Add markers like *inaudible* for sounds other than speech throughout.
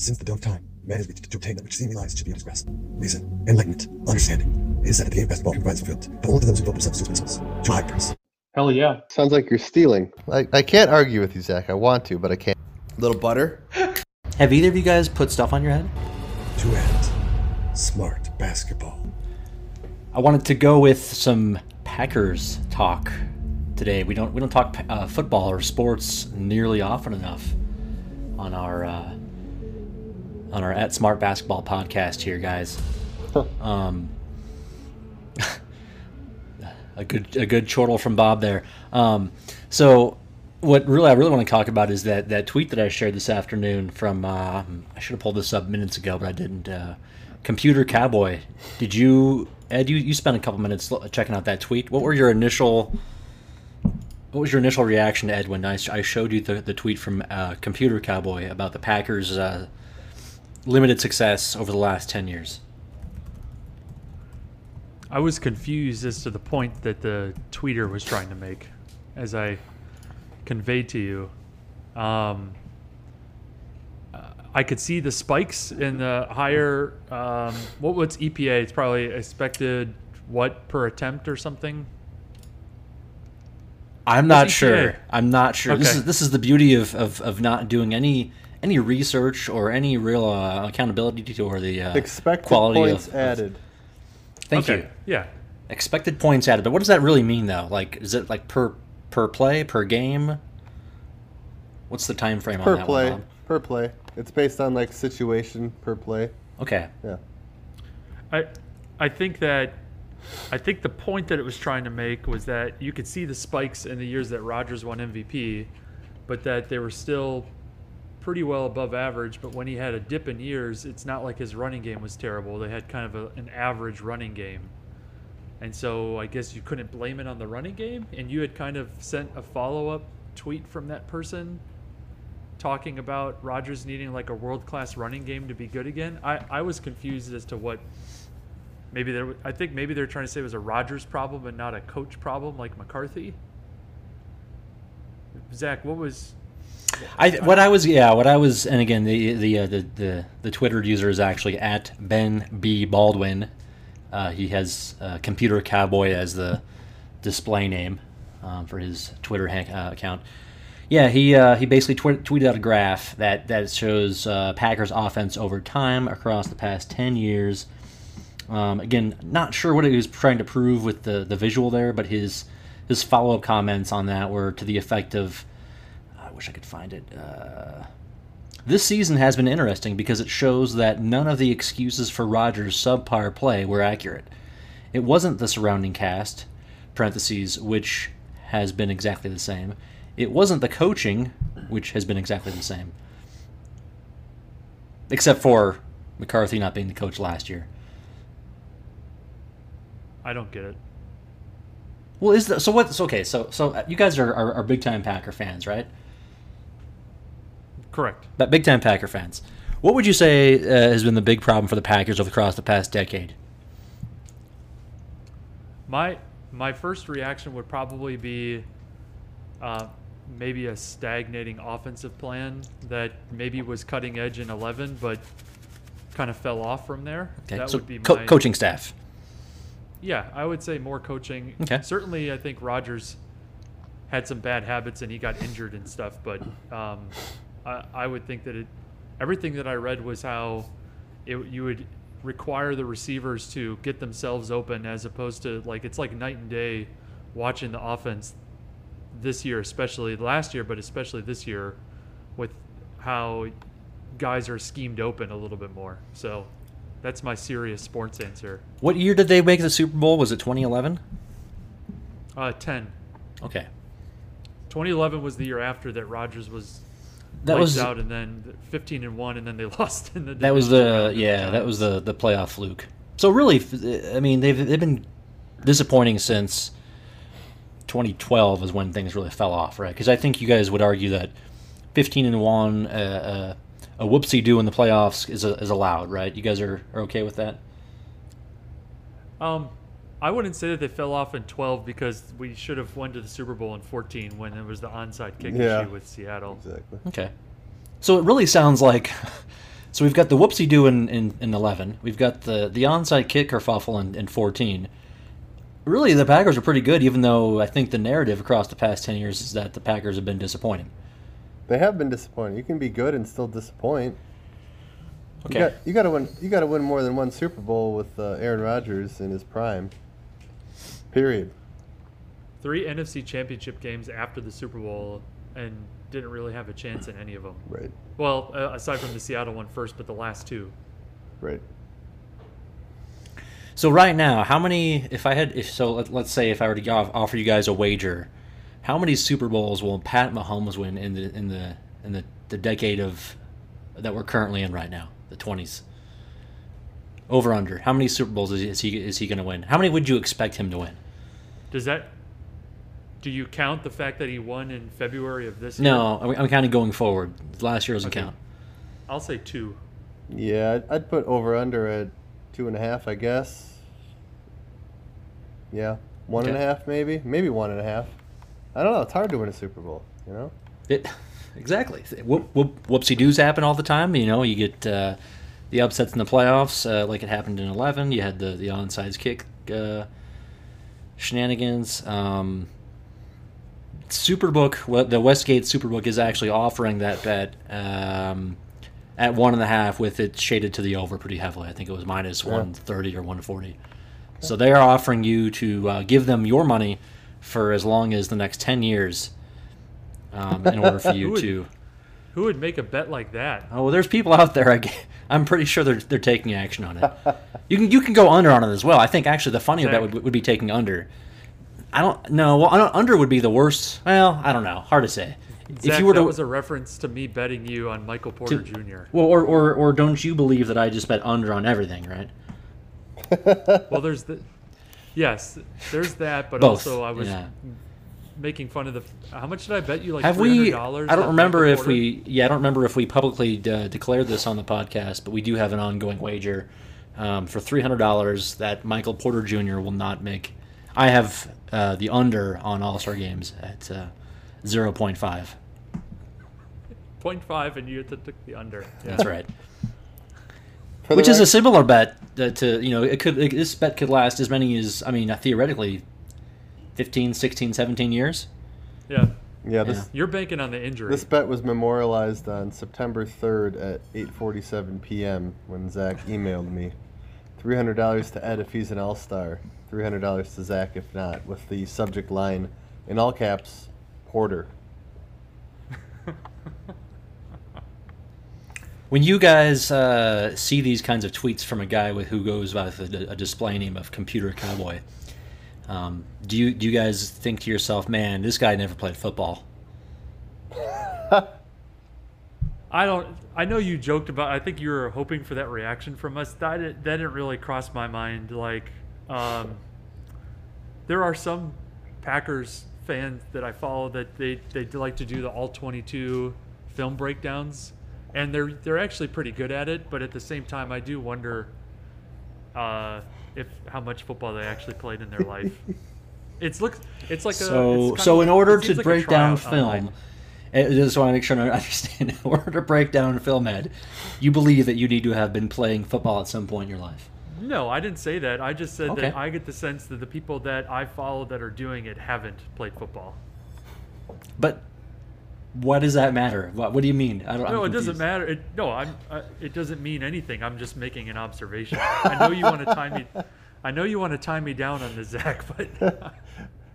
Since the dawn of time, man has reached to obtain that which seemingly lies to be of his grasp. Reason, enlightenment, understanding. It is said that the game of basketball can provide fulfillment, but only to those who devote themselves to its principles, to high purpose. Hell yeah. Sounds like you're stealing. I, I can't argue with you, Zach. I want to, but I can't. Little butter. *laughs* Have either of you guys put stuff on your head? To end. Smart basketball. I wanted to go with some Packers talk today. We don't we don't talk uh, football or sports nearly often enough on our uh, on our at Smart Basketball podcast here, guys. um, a good a good chortle from Bob there. Um, so what really I really want to talk about is that that tweet that I shared this afternoon from uh, I should have pulled this up minutes ago, but I didn't. Uh, Computer Cowboy, did you Ed? You, you spent a couple minutes checking out that tweet. What were your initial what was your initial reaction, to Ed, when I, I showed you the, the tweet from uh, Computer Cowboy about the Packers' uh, limited success over the last 10 years? I was confused as to the point that the tweeter was trying to make, as I conveyed to you. Um, I could see the spikes in the higher. Um, what what's EPA? It's probably expected what per attempt or something. I'm not sure. I'm not sure. Okay. This is this is the beauty of, of, of not doing any any research or any real uh, accountability to or the uh, expected quality points of, added. Thank okay. you. Yeah. Expected points added, but what does that really mean though? Like, is it like per per play per game? What's the time frame per on that play, one? Per play. It's based on like situation per play. Okay. Yeah. I I think that I think the point that it was trying to make was that you could see the spikes in the years that Rodgers won MVP, but that they were still pretty well above average. But when he had a dip in years, it's not like his running game was terrible. They had kind of a, an average running game. And so I guess you couldn't blame it on the running game. And you had kind of sent a follow up tweet from that person talking about Rodgers needing like a world class running game to be good again. I, I was confused as to what maybe there. I think maybe they're trying to say it was a Rodgers problem and not a coach problem like McCarthy. Zach, what was? I what I was yeah what I was and again the the uh, the, the the Twitter user is actually at Ben B Baldwin. Uh, he has uh, Computer Cowboy as the display name um, for his Twitter uh, account. Yeah, he uh, he basically tw- tweeted out a graph that that shows uh, Packers offense over time across the past ten years. Um, again, not sure what he was trying to prove with the the visual there, but his his follow up comments on that were to the effect of, wish I could find it. Uh, this season has been interesting because it shows that none of the excuses for Rodgers' subpar play were accurate. It wasn't the surrounding cast, parentheses, which has been exactly the same. It wasn't the coaching, which has been exactly the same. Except for McCarthy not being the coach last year. I don't get it. Well, is the, so what? So okay, so so you guys are, are, are big time Packer fans, right? Correct. But big time Packer fans. What would you say uh, has been the big problem for the Packers over across the past decade? My my first reaction would probably be uh, maybe a stagnating offensive plan that maybe was cutting edge in 11, but kind of fell off from there. Okay. That so would be co- my, coaching staff. Yeah, I would say more coaching. Okay. Certainly, I think Rodgers had some bad habits and he got injured and stuff, but um, I, I would think that it, everything that I read was how it, you would require the receivers to get themselves open as opposed to like it's like night and day watching the offense this year, especially last year, but especially this year, with how guys are schemed open a little bit more. So that's my serious sports answer. What year did they make the Super Bowl? Was it 2011? Uh, 10. Okay. 2011 was the year after that Rodgers was that was out, and then 15 and one, and then they *laughs* lost in the. That was the yeah, that was the the playoff fluke. So really, I mean, they've they've been disappointing since 2012 is when things really fell off, right? Because I think you guys would argue that 15 and one, uh, uh, a whoopsie do in the playoffs is a, is allowed, right? You guys are, are okay with that? Um, I wouldn't say that they fell off in 12 because we should have went to the Super Bowl in 14 when it was the onside kick Yeah. issue with Seattle. Exactly. Okay. So it really sounds like *laughs* So we've got the whoopsie do in, in, in 11. We've got the, the onside kick kerfuffle in, in 14. Really, the Packers are pretty good, even though I think the narrative across the past 10 years is that the Packers have been disappointing. They have been disappointing. You can be good and still disappoint. Okay. You got, you got to win. You got to win more than one Super Bowl with uh, Aaron Rodgers in his prime. Period. Three NFC Championship games after the Super Bowl, and didn't really have a chance in any of them. Right. Well, uh, aside from the Seattle one first, but the last two. Right. So right now, how many? If I had, if so, let, let's say if I were to offer you guys a wager, how many Super Bowls will Pat Mahomes win in the in the in the, the decade of that we're currently in right now, the twenties? Over under. How many Super Bowls is he is he, is he going to win? How many would you expect him to win? Does that? Do you count the fact that he won in February of this year? No, I'm, I'm kind of going forward. Last year doesn't Okay. count. I'll say two. Yeah, I'd, I'd put over under at two and a half, I guess. Yeah, one and a half maybe, maybe one and a half. I don't know. It's hard to win a Super Bowl, you know. It *laughs* exactly. Whoop, whoop, whoopsie doos happen all the time. You know, you get uh, the upsets in the playoffs, uh, like it happened in eleven. You had the the onside kick uh, shenanigans. Um, Superbook, the Westgate Superbook is actually offering that bet um, at one and a half, with it shaded to the over pretty heavily. I think it was minus Yeah. one thirty or one forty. So they are offering you to uh, give them your money for as long as the next ten years, um, in order for *laughs* you to. Who would make a bet like that? Oh, well, there's people out there. I, am *laughs* pretty sure they're they're taking action on it. You can you can go under on it as well. I think actually the funnier bet would, would be taking under. I don't know. Well, I don't, under would be the worst. Well, I don't know. Hard to say. Zach, if you were that to was a reference to me betting you on Michael Porter Jr. well, or, or or don't you believe that I just bet under on everything, right? Well, there's the yes, there's that, but Both, also I was yeah. Making fun of the. How much did I bet you? Like Have we? dollars. I don't remember if we. Yeah, I don't remember if we publicly uh, declared this on the podcast, but we do have an ongoing wager um, for three hundred dollars that Michael Porter Jr. will not make. I have uh, the under on All Star games at uh, zero point five. point five, and you took the under. Yeah. That's right. Which is a similar bet that to you know it could it, this bet could last as many as I mean uh, theoretically 15, 16, 17 years. Yeah, yeah. This yeah. you're banking on the injury. this bet was memorialized on September third at eight forty seven p.m. when Zach emailed me. Three hundred dollars to Ed if he's an all star. Three hundred dollars to Zach if not, with the subject line in all caps, Porter. *laughs* When you guys uh, see these kinds of tweets from a guy with who goes by a, a display name of Computer Cowboy, um, do you do you guys think to yourself, man, this guy never played football? *laughs* I don't. I know you joked about. I think you were hoping for that reaction from us. That didn't, that didn't really cross my mind. Like, um, there are some Packers fans that I follow that they they like to do the all twenty two film breakdowns, and they're they're actually pretty good at it. But at the same time, I do wonder uh, if how much football they actually played in their life. *laughs* It's looks. It's like a. So it's so of- in order to like break down tryout online. film, eh, I just want to make sure I *laughs* understand. In order to break down film, Ed, you believe that you need to have been playing football at some point in your life. No, I didn't say that. I just said Okay. that I get the sense that the people that I follow that are doing it haven't played football. But what does that matter? What, what do you mean? I don't. I'm no, it doesn't matter. It, no, I'm. Uh, it doesn't mean anything. I'm just making an observation. I know you want to tie me. I know you want to tie me down on the Zach, *laughs* but *laughs*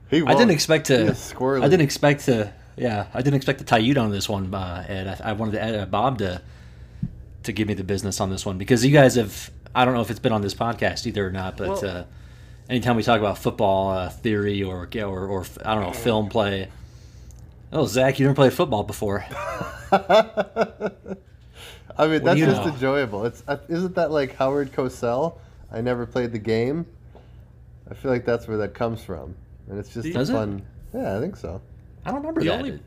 He I didn't expect to. is squirrely. I didn't expect to. Yeah, I didn't expect to tie you down on this one, uh, Ed. I, I wanted Ed, uh, Bob to to give me the business on this one because you guys have. I don't know if it's been on this podcast either or not, but Well- uh, anytime we talk about football uh, theory or, or or I don't know film play. Oh, Zach, you never played football before. *laughs* I mean, that's just know? enjoyable. It's uh, isn't that like Howard Cosell? I never played the game. I feel like that's where that comes from, and it's just Does it? fun. Yeah, I think so. I don't remember the that. only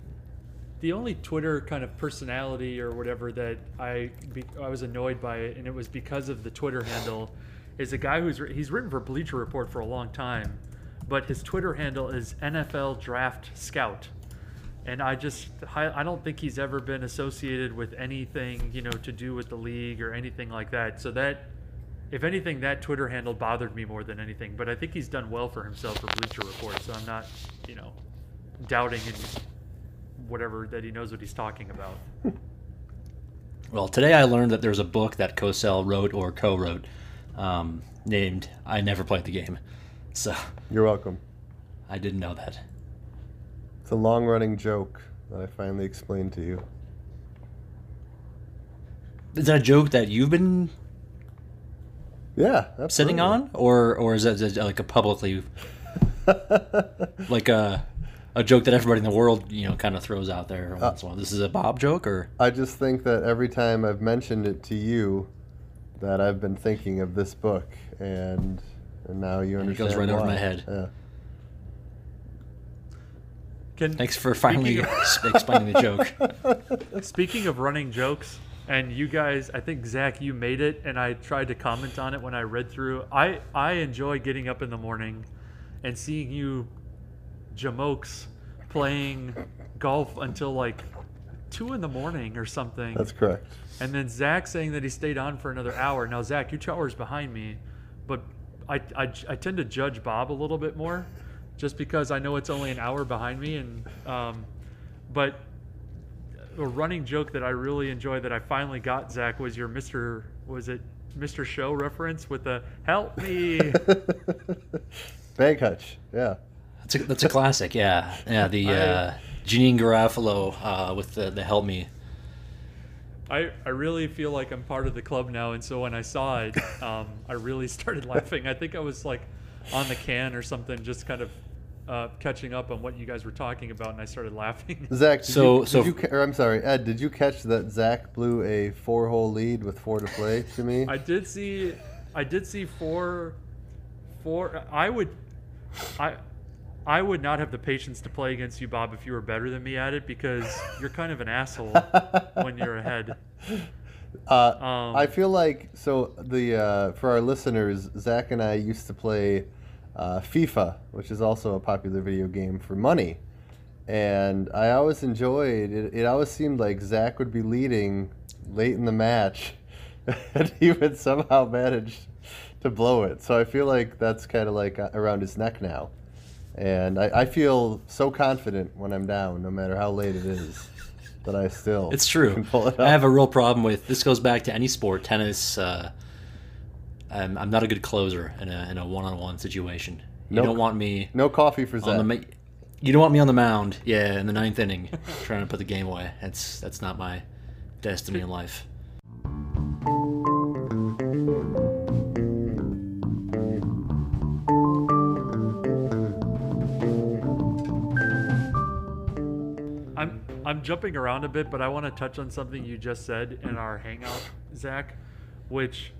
the only Twitter kind of personality or whatever that I be, I was annoyed by it, and it was because of the Twitter handle, is a guy who's he's written for Bleacher Report for a long time, but his Twitter handle is NFL Draft Scout, and I just I I don't think he's ever been associated with anything you know to do with the league or anything like that. So that, if anything, that Twitter handle bothered me more than anything. But I think he's done well for himself for Bleacher Report, so I'm not you know doubting in whatever that he knows what he's talking about. *laughs* Well, today I learned that there's a book that Cosell wrote or co-wrote um, named "I Never Played the Game," so You're welcome. I didn't know that. It's a long running joke that I finally explained to you. Is that a joke that you've been Yeah, absolutely. sitting on, or or is that like a publicly *laughs* like a a joke that everybody in the world you know kind of throws out there uh, once in a while? This is a Bob joke, or I just think that every time I've mentioned it to you, that I've been thinking of this book, and and now you And it understand. goes right over my head. Yeah. Can, thanks for finally Speaking s- *laughs* explaining the joke. *laughs* Speaking of running jokes, and you guys, I think Zach, you made it, and I tried to comment on it when I read through. I I enjoy getting up in the morning and seeing you, jamokes, playing golf until like two in the morning or something. That's correct. And then Zach saying that he stayed on for another hour. Now, Zach, you're two hours behind me, but I, I, I tend to judge Bob a little bit more just because I know it's only an hour behind me. And um, But a running joke that I really enjoy that I finally got, Zach, was your Mr. Was it Mr. Show reference with the help me? *laughs* Bag hutch. Yeah. That's a, that's a classic, yeah, yeah. The I- uh, Janeane Garofalo uh, with the, the help me. I, I really feel like I'm part of the club now, and so when I saw it, *laughs* um, I really started laughing. I think I was like on the can or something, just kind of uh, catching up on what you guys were talking about, and I started laughing. *laughs* Zach, did So- you, so- did you, or I'm sorry, Ed, did you catch that Zach blew a four-hole lead with four to play to me? I did see, I did see four, four. I would, I, I would not have the patience to play against you, Bob, if you were better than me at it, because you're kind of an asshole when you're ahead. *laughs* Uh, Um, I feel like so the uh, for our listeners, Zach and I used to play uh, FIFA, which is also a popular video game for money, and I always enjoyed it. It always seemed like Zach would be leading late in the match, *laughs* and he would somehow manage to blow it. So I feel like that's kind of like uh, around his neck now, and I, I feel so confident when I'm down, no matter how late it is. That I still It's true. can pull it I have a real problem with this. Goes back to any sport, tennis. Uh, I'm, I'm not a good closer in a in a one-on-one situation. You Nope. don't want me no coffee for Zach. ma- you don't want me on the mound. Yeah, in the ninth inning, *laughs* trying to put the game away. That's that's not my destiny in life. I'm I'm jumping around a bit, but I want to touch on something you just said in our hangout, Zach, which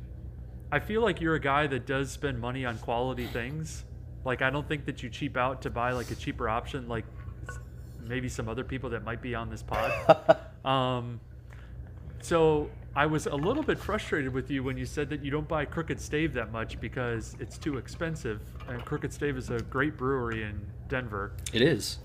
I feel like you're a guy that does spend money on quality things. Like I don't think that you cheap out to buy like a cheaper option, like maybe some other people that might be on this pod. *laughs* um, so I was a little bit frustrated with you when you said that you don't buy Crooked Stave that much because it's too expensive. And Crooked Stave is a great brewery in Denver It is.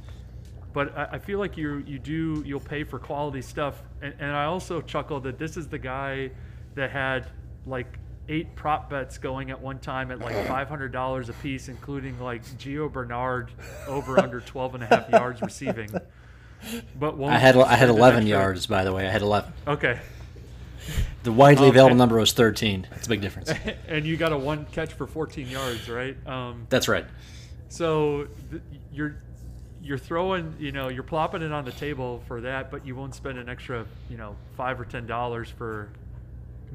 but I, I feel like you you do you'll pay for quality stuff and, and i also chuckle that this is the guy that had like eight prop bets going at one time at like *clears throat* $500 a piece including like gio bernard over under 12 and a half yards receiving but won't I had I had 11 yards by the way. I had 11. okay The widely Um, available and- number was 13. That's a big difference. *laughs* and you got a one catch for 14 yards right um, That's right. So th- you're you're throwing, you know, you're plopping it on the table for that, but you won't spend an extra, you know, five or ten dollars for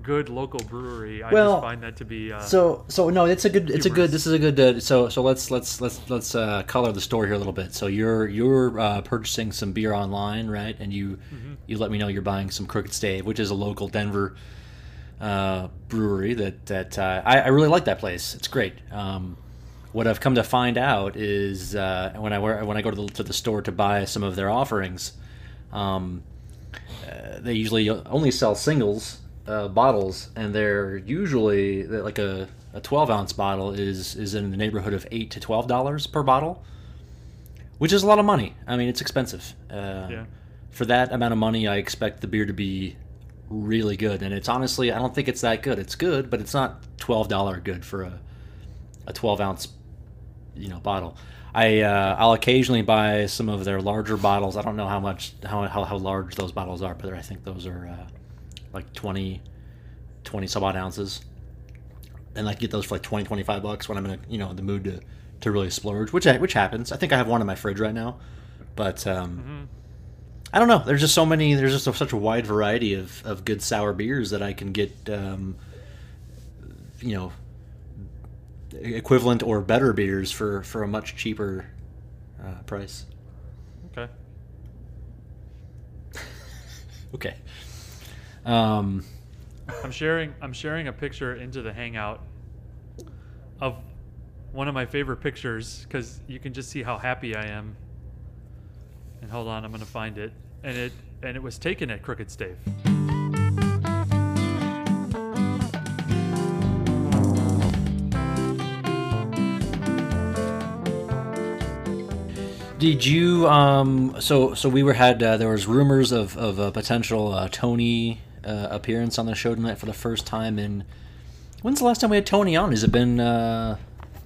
good local brewery. I Well, just find that to be uh, So so no, it's a good it's a good this is a good uh, so so let's let's let's let's uh, color the story here a little bit. So you're you're uh, purchasing some beer online, right? And you Mm-hmm. you let me know you're buying some Crooked Stave, which is a local Denver uh, brewery that that uh, I, I really like that place. It's great. Um, what I've come to find out is uh, when I wear- when I go to the, to the store to buy some of their offerings, um, uh, they usually only sell singles uh, bottles, and they're usually like a, a 12 ounce bottle is is in the neighborhood of eight to twelve dollars per bottle. which is a lot of money. I mean, it's expensive. Uh, Yeah. For that amount of money, I expect the beer to be really good, and it's honestly, I don't think it's that good. It's good, but it's not twelve dollar good for a a twelve ounce, you know, bottle. I uh, I'll occasionally buy some of their larger bottles. I don't know how much how how, how large those bottles are, but I think those are uh, like 20, 20 some odd ounces and I get those for like 20, 25 bucks when I'm in a, you know the mood to, to really splurge, which which happens. I think I have one in my fridge right now, but um, I don't know. There's just so many. There's just a, such a wide variety of, of good sour beers that I can get, um, you know, equivalent or better beers for for a much cheaper uh, price. Okay. *laughs* Okay. Um, I'm sharing I'm sharing a picture into the hangout of one of my favorite pictures because you can just see how happy I am. And hold on, I'm gonna find it. And it and it was taken at Crooked Stave. Did you um so so we were had uh, there was rumors of of a potential uh, Tony uh, appearance on the show tonight for the first time in when's the last time we had Tony on? Has it been uh,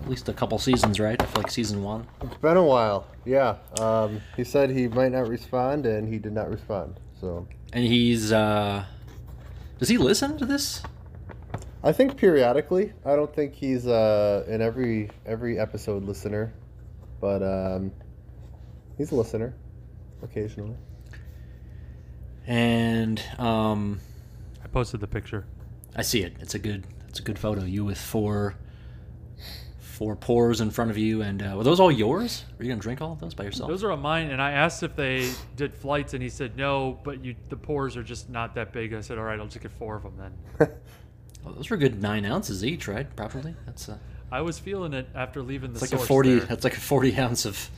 at least a couple seasons, right? I feel like season one. It's been a while. Yeah. Um, he said he might not respond, and he did not respond. So And he's uh does he listen to this? I think periodically. I don't think he's uh, an every every episode listener, but um, he's a listener occasionally. And um I posted the picture. I see it. It's a good it's a good photo. You with four four pours in front of you and uh, were those all yours? Are you gonna drink all of those by yourself? Those are on mine, and I asked if they did flights, and he said no, but you the pours are just not that big. I said, all right, I'll just get four of them then. Well, *laughs* those were good nine ounces each, right? Probably. That's uh, I was feeling it after leaving the it's like a source forty. there. That's like a forty ounce of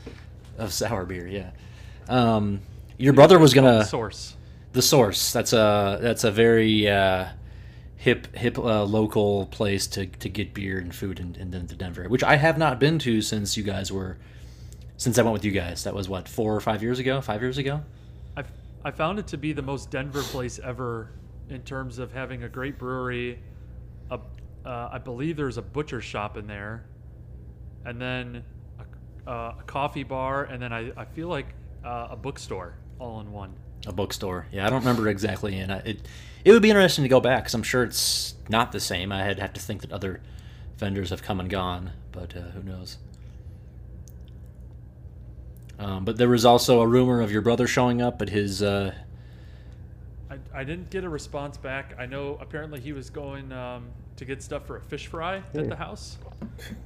of sour beer. Yeah. Um, your brother was gonna source. The source. That's a that's a very uh, hip hip uh, local place to, to get beer and food in, in, in Denver, which I have not been to since you guys were since I went with you guys. That was what four or five years ago. Five years ago. I, I found it to be the most Denver place ever in terms of having a great brewery. A, uh, I believe there's a butcher shop in there, and then a, uh, a coffee bar, and then I, I feel like uh, a bookstore all in one. A bookstore. Yeah, I don't remember exactly, and I, it it would be interesting to go back because I'm sure it's not the same. I'd have to think that other vendors have come and gone, but uh, who knows? Um, but there was also a rumor of your brother showing up at his. Uh, I, I didn't get a response back. I know apparently he was going um, to get stuff for a fish fry at the house.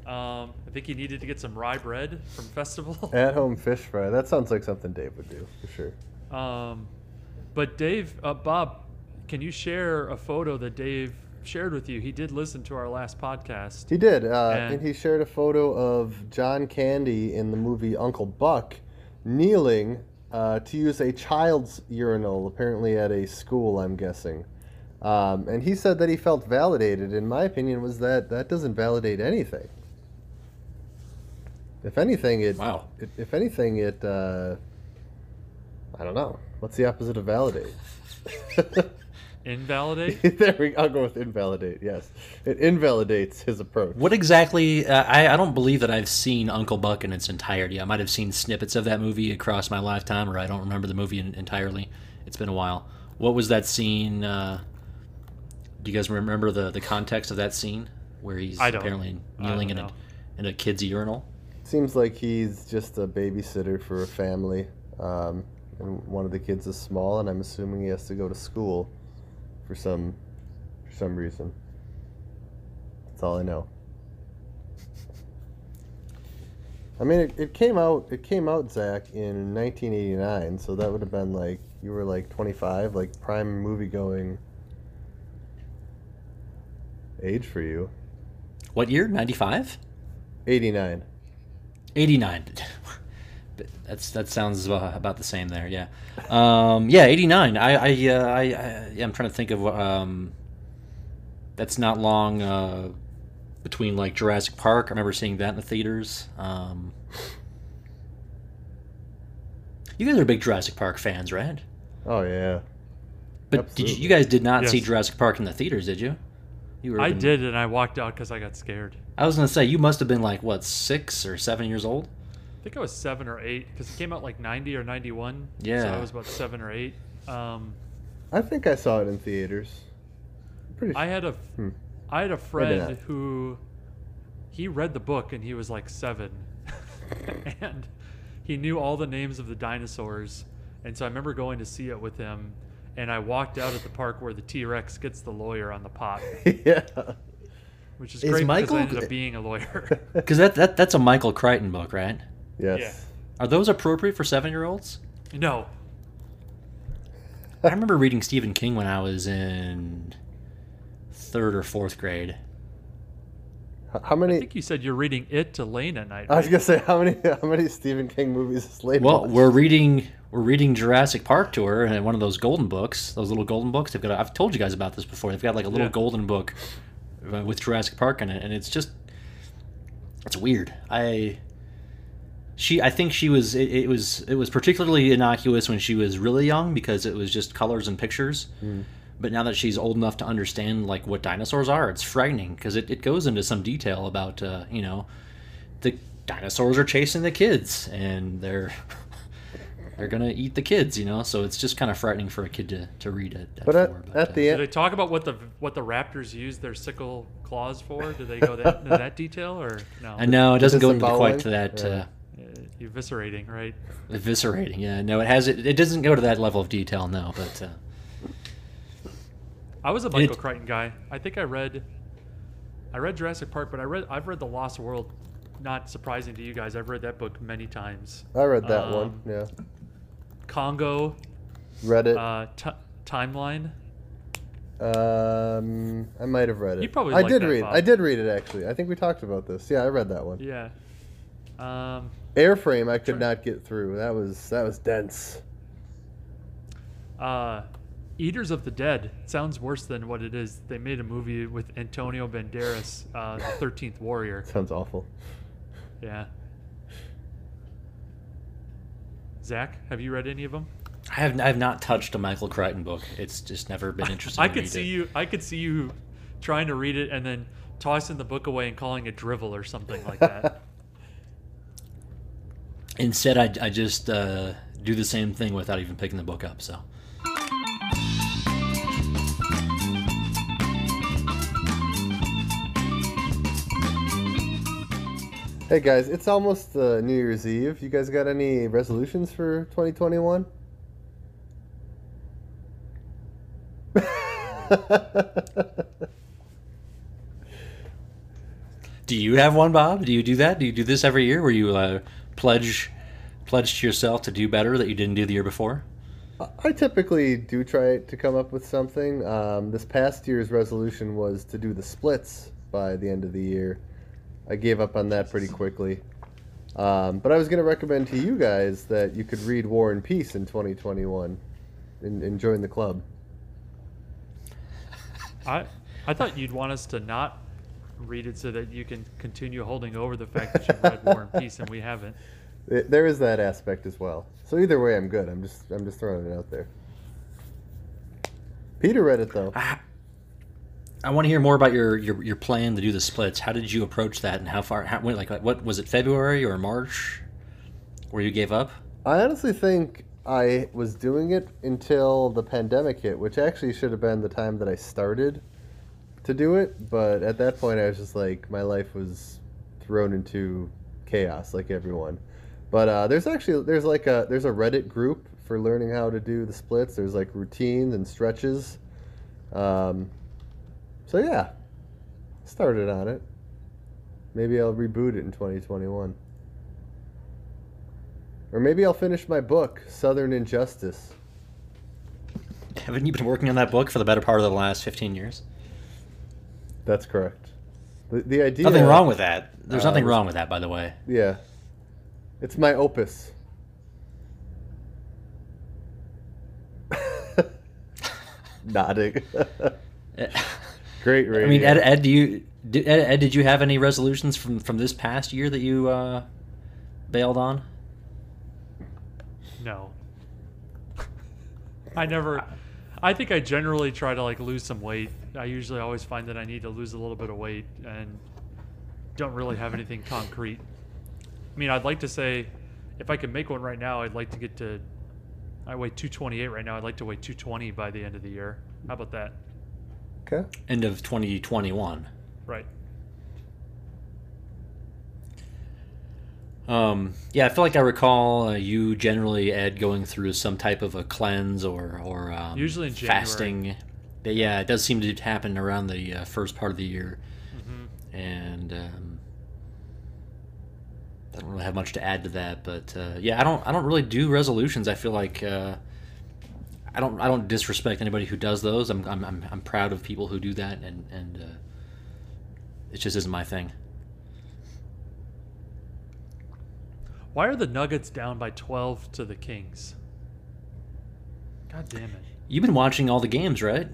Um, I think he needed to get some rye bread from festival. At home *laughs* fish fry. That sounds like something Dave would do for sure. Um, but Dave, uh, Bob, can you share a photo that Dave shared with you? He did listen to our last podcast. He did, uh, And- and he shared a photo of John Candy in the movie Uncle Buck kneeling uh, to use a child's urinal, apparently at a school, I'm guessing. Um, and he said that he felt validated. In my opinion, was that that doesn't validate anything. If anything, it. Wow. it if anything, it. Uh, I don't know. What's the opposite of validate? *laughs* Invalidate? *laughs* there we. I'll go with invalidate. Yes, it invalidates his approach. what exactly? Uh, I I don't believe that I've seen Uncle Buck in its entirety. I might have seen snippets of that movie across my lifetime, or I don't remember the movie in, entirely. It's been a while. What was that scene? Uh, do you guys remember the the context of that scene where he's apparently kneeling in a in a kid's urinal? Seems like he's just a babysitter for a family. Um, and one of the kids is small, and I'm assuming he has to go to school for some for some reason. That's all I know. I mean, it, it came out it came out Zach in 1989, so that would have been like you were like 25, like prime movie going age for you. What year? Ninety five. 89. 89 But that's that sounds uh, about the same there yeah um, yeah 89 I I, uh, I I yeah, I'm trying to think of um, that's not long uh, between like Jurassic Park I remember seeing that in the theaters um, You guys are big Jurassic Park fans, right? Oh yeah. But did you, you guys did not see Jurassic Park in the theaters, did you? You were. I in- did, and I walked out because I got scared. I was gonna say you must have been like what six or seven years old. I think I was seven or eight because it came out like ninety or ninety one. so Yeah. I was about seven or eight. Um, I think I saw it in theaters. I'm pretty I had a, Hmm. I had a friend who, he read the book and he was like seven, *laughs* and he knew all the names of the dinosaurs, and so I remember going to see it with him, and I walked out at the park where the T Rex gets the lawyer on the pot, *laughs* yeah. which is, Is great Michael- because I ended up being a lawyer. *laughs* Because that, that that's a Michael Crichton book, right? Yes. Are those appropriate for seven year olds? no, I remember reading Stephen King when I was in third or fourth grade. H- How I many? think you said you're reading it to Lane at night. I was gonna say how many? *laughs* How many Stephen King movies has Slade Well, watched? we're reading we're reading Jurassic Park tour and one of those golden books, those little golden books. They've got. A, I've told you guys about this before. They've got like a little Yeah. golden book uh, with Jurassic Park in it, and it's just it's weird. I she I think she was it, it was it was particularly innocuous when she was really young because it was just colors and pictures. But now that she's old enough to understand like what dinosaurs are, it's frightening because it, it goes into some detail about uh, you know the dinosaurs are chasing the kids and they're *laughs* they're gonna eat the kids, you know. So it's just kind of frightening for a kid to, to read it. But at, at the Did end, they talk about what the what the Raptors use their sickle claws for? Did they go that, into *laughs* that detail or no? I know it doesn't go into quite to that Yeah. uh, Uh, eviscerating, right? eviscerating. Yeah, no, it has it. It doesn't go to that level of detail, no. But uh, I was a Michael It- Crichton guy. I think I read, I read Jurassic Park, but I read I've read The Lost World. Not surprising to you guys, I've read that book many times. I read that Um, one. Yeah. Congo, Read it. uh, t- timeline. um, I might have read it. You probably I did that, read. Bob. I did read it actually. I think we talked about this. Yeah, I read that one. Yeah. Um, Airframe, I could Sure. not get through. That was that was dense. uh, Eaters of the Dead sounds worse than what it is. They made a movie with Antonio Banderas, uh, the Thirteenth Warrior. *laughs* Sounds awful. Yeah. Zach, have you read any of them? I have I have not touched a Michael Crichton book. It's just never been *laughs* interesting. I to could read see it. you. I could see you trying to read it and then tossing the book away and calling it drivel or something like that. *laughs* Instead, I, I just uh, do the same thing without even picking the book up. So. Hey guys, it's almost uh, New Year's Eve. You guys got any resolutions for 2021? *laughs* Do you have one, Bob? Do you do that? Do you do this every year, where you uh, pledge pledge to yourself to do better that you didn't do the year before? I typically do try to come up with something. Um, this past year's resolution was to do the splits by the end of the year. I gave up on that pretty quickly. Um, but I was going to recommend to you guys that you could read War and Peace in 2021 and, and join the club. I I thought you'd want us to not read it so that you can continue holding over the fact that you've read War and Peace and we haven't. *laughs* There is that aspect as well. So either way, I'm good. I'm just I'm just throwing it out there. Peter read it though. Ah. I, I want to hear more about your, your your plan to do the splits. How did you approach that, and how far? How, when, like, what was it? February or March, where you gave up? I honestly think I was doing it until the pandemic hit, which actually should have been the time that I started to do it. But at that point, I was just like, my life was thrown into chaos, like everyone. But uh, there's actually there's like a there's a Reddit group for learning how to do the splits. There's like routines and stretches. Um, so yeah, started on it. Maybe I'll reboot it in 2021. Or maybe I'll finish my book, Southern Injustice. Haven't you been working on that book for the better part of the last fifteen years? That's correct. The, the idea. Nothing wrong with that. There's Uh, nothing wrong with that, by the way. Yeah. It's my opus. *laughs* Nodding. *laughs* Great radio. I mean, Ed, Ed, do you did, Ed, Ed, did you have any resolutions from from this past year that you uh, bailed on? No. I never. I think I generally try to like lose some weight. I usually always find that I need to lose a little bit of weight and don't really have anything concrete. I mean, I'd like to say if I could make one right now, I'd like to get to. I weigh 228 right now. I'd like to weigh 220 by the end of the year. How about that? Okay. End of 2021. Right. Um, yeah, I feel like I recall uh, you generally, Ed, going through some type of a cleanse or or um, Usually in January. fasting. But yeah, it does seem to happen around the uh, first part of the year, Mm-hmm. and um, I don't really have much to add to that. But uh, yeah, I don't I don't really do resolutions. I feel like uh, I don't I don't disrespect anybody who does those. I'm I'm I'm, I'm proud of people who do that, and and uh, it just isn't my thing. Why are the Nuggets down by 12 to the Kings? God damn it. You've been watching all the games, right?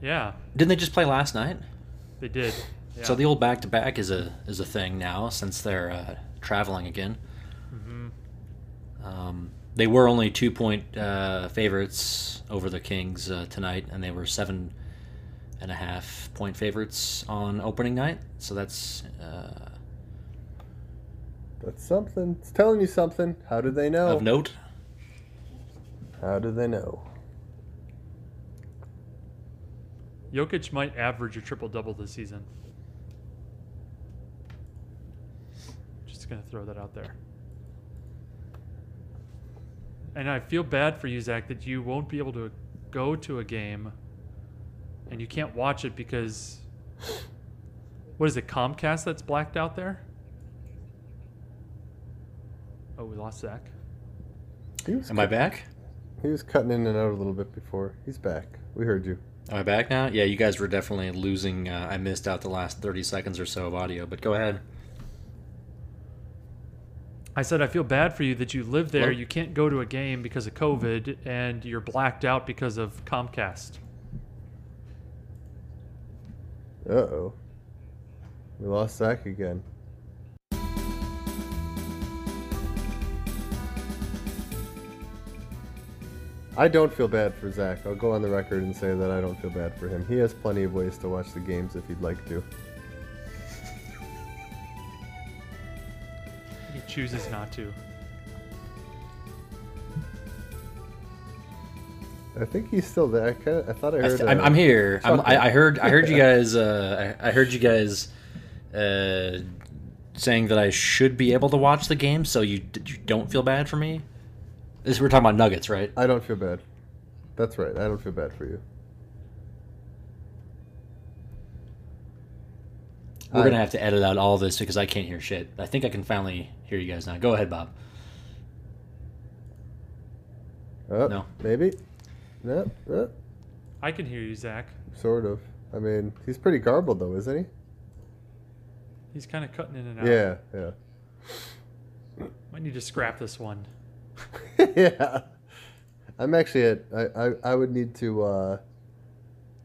Yeah, Didn't they just play last night? they did. Yeah. So the old back to back is a is a thing now since they're uh, traveling again. Um, they were only two point uh, favorites over the Kings uh, tonight, and they were seven and a half point favorites on opening night. So that's uh, That's something. It's telling you something. How did they know? of note. How do they know? Jokic might average a triple double this season. Just gonna throw that out there. And I feel bad for you, Zach, that you won't be able to go to a game and you can't watch it because what is it, Comcast that's blacked out there? Oh, we lost Zach. He was, Am I back? he was cutting in and out a little bit before. He's back. We heard you. Am I back now? Yeah, you guys were definitely losing. Uh, I missed out the last thirty seconds or so of audio, but go ahead. I said, I feel bad for you that you live there. Hello? You can't go to a game because of COVID, and you're blacked out because of Comcast. Uh oh. We lost Zach again. I don't feel bad for Zach. I'll go on the record and say that I don't feel bad for him. He has plenty of ways to watch the games if he'd like to. He chooses not to. I think he's still there. I, kinda, I thought I I heard. th- I'm, uh, I'm here. I'm. I, I heard. I heard you *laughs* guys. Uh, I, I heard you guys uh, saying that I should be able to watch the game, so you you don't feel bad for me. This we're talking about Nuggets, right? I don't feel bad. That's right. I don't feel bad for you. We're I- gonna have to edit out all this because I can't hear shit. I think I can finally hear you guys now. Go ahead, Bob. Uh, No. Maybe. No. Uh, I can hear you, Zach. sort of. I mean, he's pretty garbled though, isn't he? He's kind of cutting in and out. Yeah. Yeah. Might need to scrap this one. *laughs* yeah. I'm actually at. I, I, I would need to uh,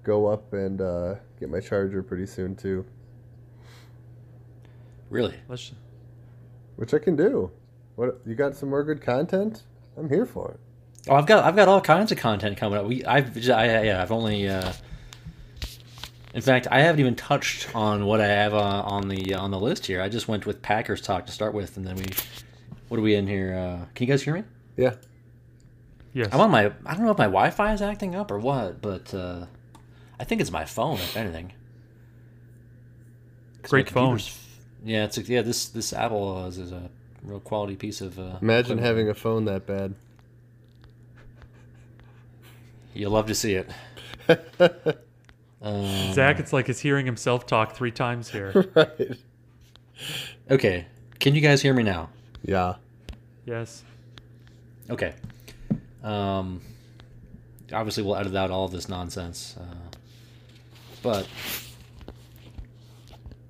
go up and uh, get my charger pretty soon too, Really? Let's. which I can do. What you got? Some more good content? I'm here for it. Oh, I've got I've got all kinds of content coming up. We I've j- I, yeah I've only. Uh, in fact, I haven't even touched on what I have uh, on the on the list here. I just went with Packers talk to start with, and then we. What are we in here? Uh, can you guys hear me? Yeah. Yes. I'm on my. I don't know if my Wi-Fi is acting up or what, but uh, I think it's my phone. If anything. my Great phone. Yeah, it's a, yeah. This this Apple is, is a real quality piece of. Uh, Imagine equipment. having a phone that bad. You'll love to see it. *laughs* Um, Zach, it's like he's hearing himself talk three times here. *laughs* right. Okay, can you guys hear me now? Yeah. yes. Okay. Um, obviously, we'll edit out all of this nonsense. Uh, but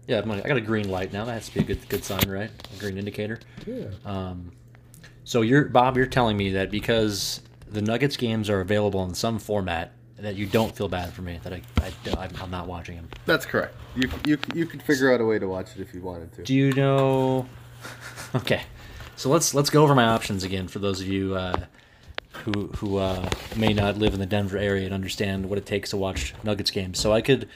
yeah, I'm like- I got a green light now. That has to be a good good sign, right? A green indicator. Yeah. Um, so you're Bob. You're telling me that because the Nuggets games are available in some format, that you don't feel bad for me that I, I I'm, I'm not watching them. That's correct. You you you could figure out a way to watch it if you wanted to. Do you know? *laughs* Okay, so let's let's go over my options again for those of you uh, who who uh, may not live in the Denver area and understand what it takes to watch Nuggets games. So I could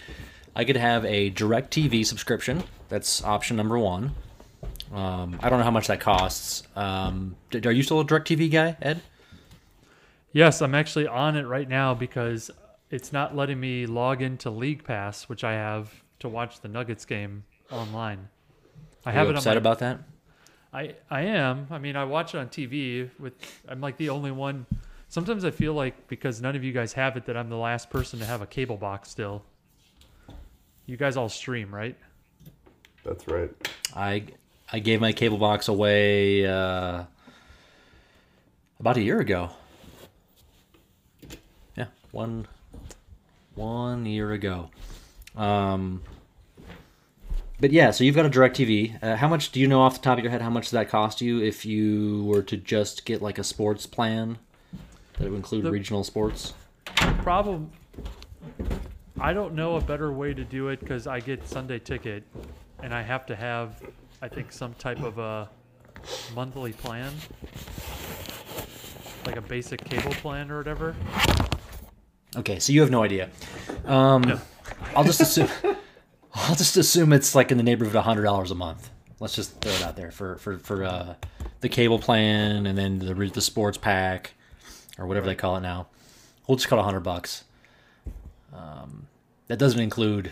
I could have a DirecTV subscription. That's option number one. Um, I don't know how much that costs. Um, d- are you still a DirecTV guy, Ed? Yes, I'm actually on it right now because it's not letting me log into League Pass, which I have to watch the Nuggets game online. I Are have you it on upset my, about that? I I am. I mean, I watch it on TV. With I'm like the only one. Sometimes I feel like because none of you guys have it, that I'm the last person to have a cable box still. You guys all stream, right? That's right. I I gave my cable box away uh, about a year ago. Yeah, one one year ago. Um, but yeah, so you've got a DirecTV. Uh, how much do you know off the top of your head? How much does that cost you if you were to just get like a sports plan that would include The- regional sports? The Problem. I don't know a better way to do it because I get Sunday ticket, and I have to have, I think, some type of a monthly plan, like a basic cable plan or whatever. Okay, so you have no idea. Um, No. I'll just assume. *laughs* I'll just assume it's like in the neighborhood of hundred dollars a month. Let's just throw it out there for for for uh, the cable plan and then the the sports pack or whatever they call it now. We'll just call it hundred bucks. Um, that doesn't include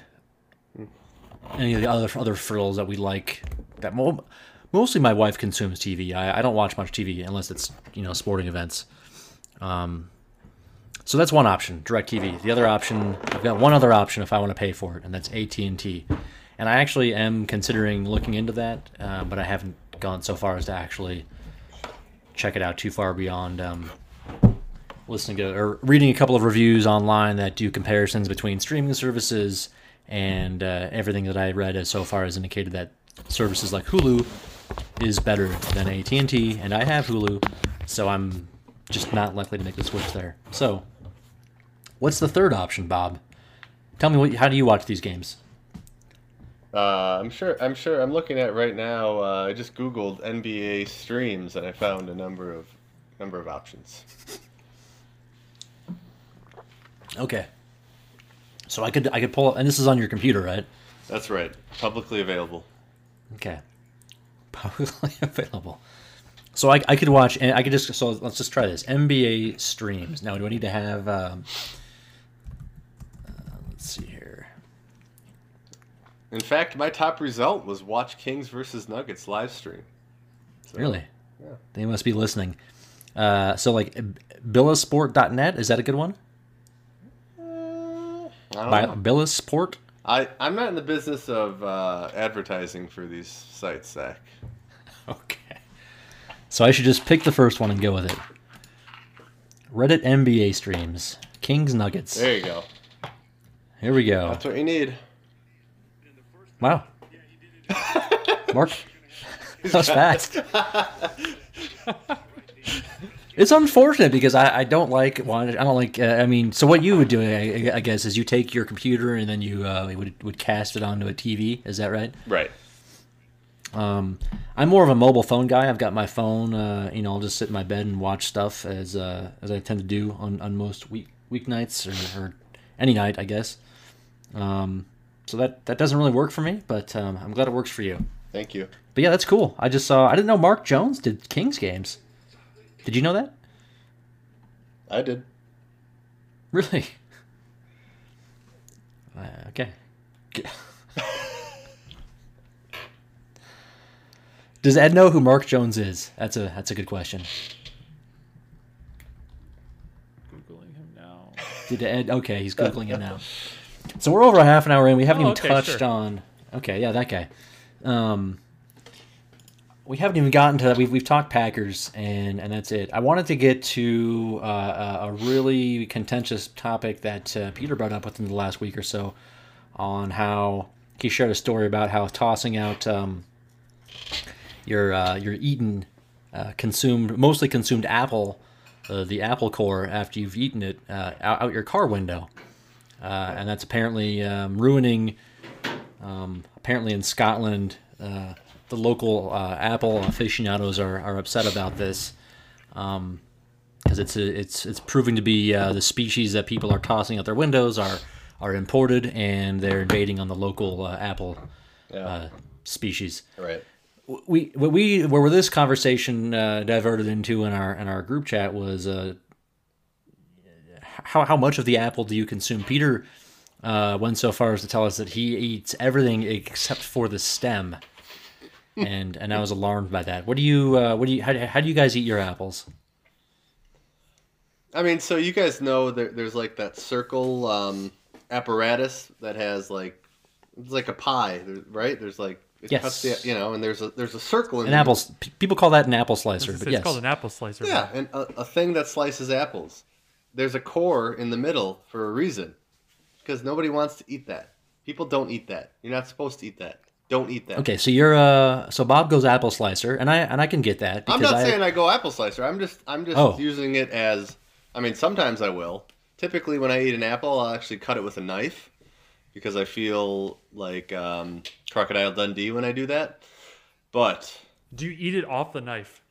any of the other other frills that we like. That mo- mostly my wife consumes TV. I, I don't watch much TV unless it's you know sporting events. Um, so that's one option, DirecTV. The other option, I've got one other option if I want to pay for it, and that's AT and I actually am considering looking into that, uh, but I haven't gone so far as to actually check it out too far beyond um, listening to or reading a couple of reviews online that do comparisons between streaming services, and uh, everything that I read as so far has indicated that services like Hulu is better than AT and T, and I have Hulu, so I'm just not likely to make the switch there. So, what's the third option, Bob? Tell me what, how do you watch these games? Uh, I'm sure. I'm sure. I'm looking at right now. Uh, I just googled NBA streams and I found a number of number of options. Okay. So I could I could pull up, and this is on your computer, right? That's right. Publicly available. Okay. *laughs* Publicly available. So I, I could watch and I could just so let's just try this NBA streams. Now do I need to have um, let's see here. In fact, my top result was watch Kings versus Nuggets live stream. So, Really? Yeah. They must be listening. Uh, so like billasport.net is that a good one? I don't By know. Billasport? I I'm not in the business of uh, advertising for these sites, Zach. *laughs* Okay. So I should just pick the first one and go with it. Reddit NBA streams. Kings Nuggets. There you go. Here we go. That's what you need. Wow. *laughs* Mark. That was fast. *laughs* It's unfortunate because I, I don't like I don't like uh, I mean so what you would do I, I guess is you take your computer and then you uh, would would cast it onto a TV is that right? Right. Um, I'm more of a mobile phone guy. I've got my phone. Uh, you know, I'll just sit in my bed and watch stuff as uh, as I tend to do on, on most week weeknights or, or any night, I guess. Um, so that that doesn't really work for me, but um, I'm glad it works for you. Thank you. But yeah, that's cool. I just saw. I didn't know Mark Jones did Kings games. Did you know that? I did. Really? Uh, okay. *laughs* Does Ed know who Mark Jones is? That's a that's a good question. Googling him now. Did Ed? Okay, he's googling it now. *laughs* So we're over a half an hour in. We haven't Oh, even okay, touched sure. on. Okay, yeah, that guy. Um, we haven't even gotten to that. We've we've talked Packers, and and that's it. I wanted to get to uh, a a really contentious topic that uh, Peter brought up within the last week or so, on how he shared a story about how tossing out um, your uh, your eaten uh, consumed mostly consumed apple, uh, the apple core after you've eaten it uh, out, out your car window, uh, and that's apparently um, ruining. Um, apparently in Scotland, uh, the local uh, apple aficionados are, are upset about this. Um, because it's a, it's it's proving to be uh, the species that people are tossing out their windows are are imported and they're invading on the local uh, apple uh, species. Right. We what we where this conversation uh, diverted into in our in our group chat was uh, how how much of the apple do you consume? Peter uh, went so far as to tell us that he eats everything except for the stem, and and I was alarmed by that. What do you uh, what do you how, how do you guys eat your apples? I mean, so you guys know there, there's like that circle um, apparatus that has like it's like a pie, right? There's like it Yes. cuts the, you know, and there's a there's a circle in An apple. People call that an apple slicer, It's, but it's yes, called an apple slicer. Yeah, and a, a thing that slices apples. There's a core in the middle for a reason, because nobody wants to eat that. People don't eat that. You're not supposed to eat that. Don't eat that. Okay, so you're uh so Bob goes apple slicer, and I and I can get that I'm not I saying I go apple slicer. I'm just I'm just Oh. using it as. I mean, sometimes I will. Typically, when I eat an apple, I'll actually cut it with a knife because I feel like um, Crocodile Dundee when I do that. But Do you eat it off the knife?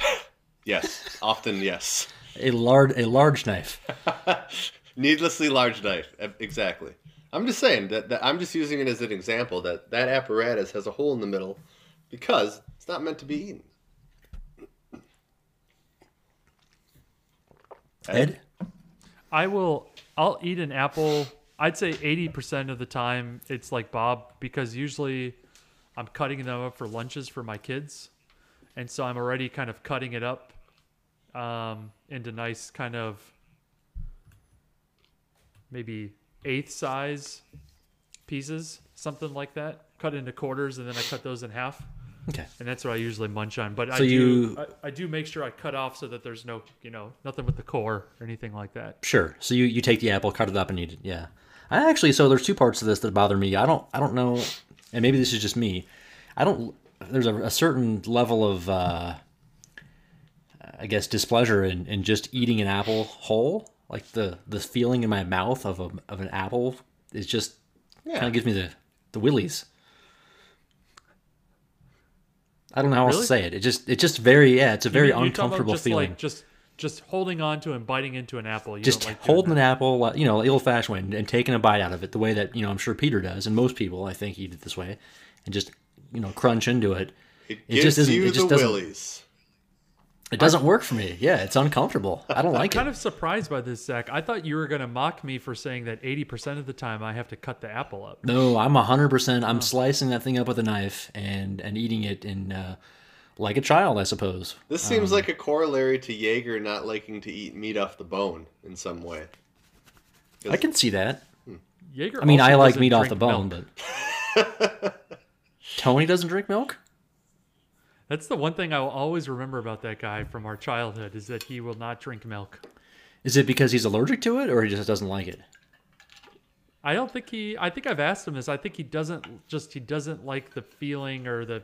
*laughs* yes, often yes. A large a large knife. *laughs* Needlessly large knife. Exactly. I'm just saying that, that I'm just using it as an example that that apparatus has a hole in the middle because it's not meant to be eaten. Ed, I will. I'll eat an apple. I'd say eighty percent of the time it's like Bob because usually I'm cutting them up for lunches for my kids, and so I'm already kind of cutting it up um, into nice kind of maybe eighth size pieces, something like that. Cut into quarters, and then I cut those in half, okay. and that's what I usually munch on. But I do, you- I, I do make sure I cut off so that there's no, you know, nothing with the core or anything like that. Sure. So you, you take the apple, cut it up, and eat it. Yeah. I actually so there's two parts to this that bother me. I don't I don't know, and maybe this is just me. I don't. There's a, a certain level of uh, I guess displeasure in, in just eating an apple whole. Like the the feeling in my mouth of a, of an apple is just Yeah. kind of gives me the the willies. I don't know how else to say it. It just it's just very yeah. It's a very You- you're talking about uncomfortable just feeling. Like just just holding on to and biting into an apple. You just don't like holding that. an apple, uh, you know, the old-fashioned way, and, and taking a bite out of it, the way that you know I'm sure Peter does, and most people I think eat it this way, and just you know crunch into it. It It gives just isn't- you it just the doesn't- willies. It doesn't work for me. Yeah, it's uncomfortable. I don't *laughs* like it. I'm kind of surprised by this, Zach. I thought you were going to mock me for saying that 80% of the time I have to cut the apple up. No, I'm hundred percent. I'm slicing that thing up with a knife and and eating it in uh, like a child, I suppose. This seems Um, like a corollary to Jaeger not liking to eat meat off the bone in some way. I can see that. Jaeger I mean, I like meat off the bone, milk. but Tony doesn't drink milk. That's the one thing I will always remember about that guy from our childhood is that he will not drink milk. Is it because he's allergic to it, or he just doesn't like it? I don't think he. I think I've asked him this. I think he doesn't just. He doesn't like the feeling or the.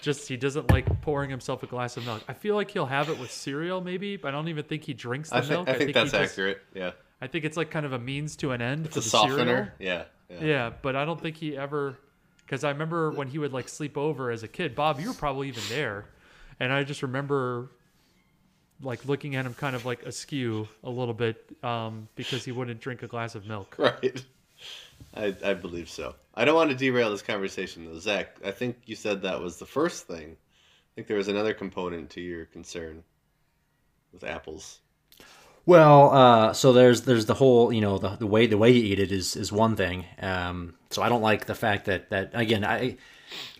Just he doesn't like pouring himself a glass of milk. I feel like he'll have it with cereal, maybe, but I don't even think he drinks the I think, milk. I think he that's just- accurate. Yeah. I think it's like kind of a means to an end It's for a the softener. cereal. Yeah. Yeah. Yeah, but I don't think he ever, because I remember when he would like sleep over as a kid. Bob, you were probably even there, and I just remember like looking at him kind of like askew a little bit um, because he wouldn't drink a glass of milk. *laughs* Right. I, I believe so. I don't want to derail this conversation though. Zach, I think you said that was the first thing. I think there was another component to your concern with apples. Well, uh, so there's there's the whole you know the, the way the way you eat it is is one thing. Um, so I don't like the fact that that again I,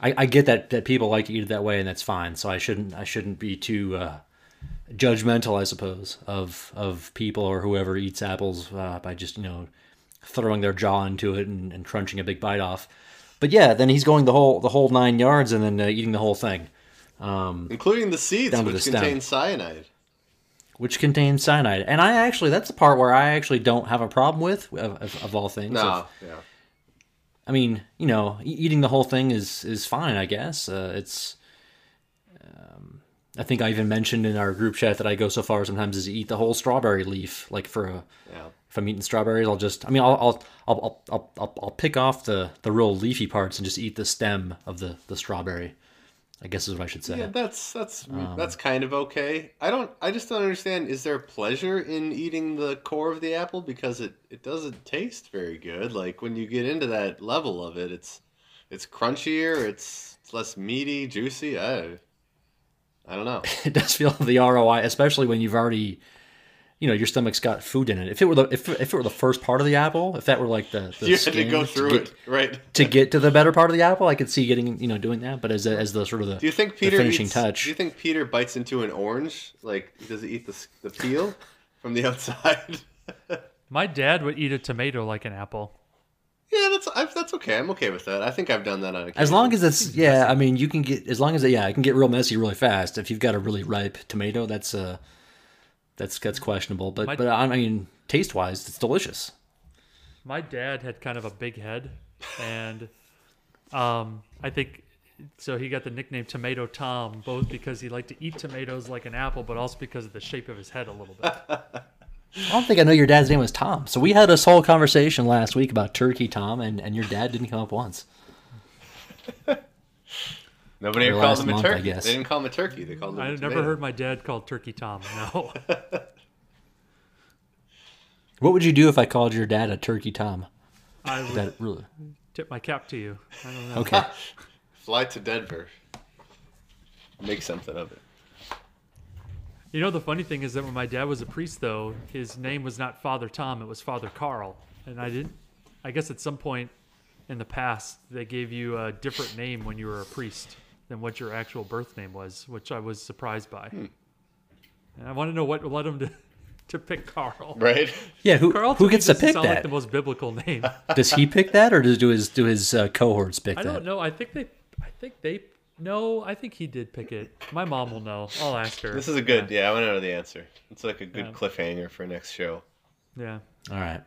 I I get that that people like to eat it that way and that's fine. So I shouldn't I shouldn't be too uh, judgmental I suppose of of people or whoever eats apples uh, by just you know throwing their jaw into it and, and crunching a big bite off. But yeah, then he's going the whole the whole nine yards and then uh, eating the whole thing, Including the seeds, which contain cyanide. Which contains cyanide. And I actually that's the part where I actually don't have a problem with of, of, of all things. No. Of- Yeah. I mean, you know, eating the whole thing is is fine, I guess. Uh, it's. Um, I think I even mentioned in our group chat that I go so far sometimes as to eat the whole strawberry leaf. Like for a, Yeah. if I'm eating strawberries, I'll just. I mean, I'll I'll I'll I'll, I'll, I'll, I'll pick off the the real leafy parts and just eat the stem of the the strawberry. I guess is what I should say. Yeah, that's that's Um, that's kind of okay. I don't. I just don't understand. Is there pleasure in eating the core of the apple because it it doesn't taste very good? Like when you get into that level of it, it's it's crunchier. It's, it's less meaty, juicy. I I don't know. *laughs* it does feel the ROI, especially when you've already, you know, your stomach's got food in it. If it were the if, if it were the first part of the apple, if that were like the, the you had to go through get, it, right? to get to the better part of the apple, I could see getting you know doing that. But as a, as the sort of the Do you think Peter finishing eats, touch, Do you think Peter bites into an orange? Like does he eat the the peel from the *laughs* outside? My dad would eat a tomato like an apple. yeah, that's I, that's okay. I'm okay with that. I think I've done that on occasion. as long as it's yeah, I mean you can get as long as it, yeah, it can get real messy really fast. If you've got a really ripe tomato, that's uh that's that's questionable. But My- but I mean taste wise, it's delicious. My dad had kind of a big head, and um, I think so. He got the nickname Tomato Tom, both because he liked to eat tomatoes like an apple, but also because of the shape of his head a little bit. I don't think I know your dad's name was Tom. So we had this whole conversation last week about Turkey Tom, and, and your dad didn't come up once. Nobody ever called him a month, I turkey. guess. They didn't call him a turkey. They called him. a I never heard my dad called Turkey Tom. No, *laughs* What would you do if I called your dad a Turkey Tom? I would That really tip my cap to you. I don't know. okay. *laughs* Fly to Denver. Make something of it. You know, the funny thing is that when my dad was a priest, though, his name was not Father Tom; it was Father Carl. And I didn't. I guess at some point in the past, they gave you a different name when you were a priest than what your actual birth name was, which I was surprised by. And I want to know what led him to *laughs* to pick Carl. Right? Yeah, who Carl who gets to pick sound like that? the most biblical name. *laughs* Does he pick that, or does do his do his uh, cohorts pick I that? don't know. I think they. I think they. No, I think he did pick it. My mom will know. I'll ask her. This is a good. Yeah, I want to know the answer. It's like a good Yeah. cliffhanger for next show. Yeah. All right.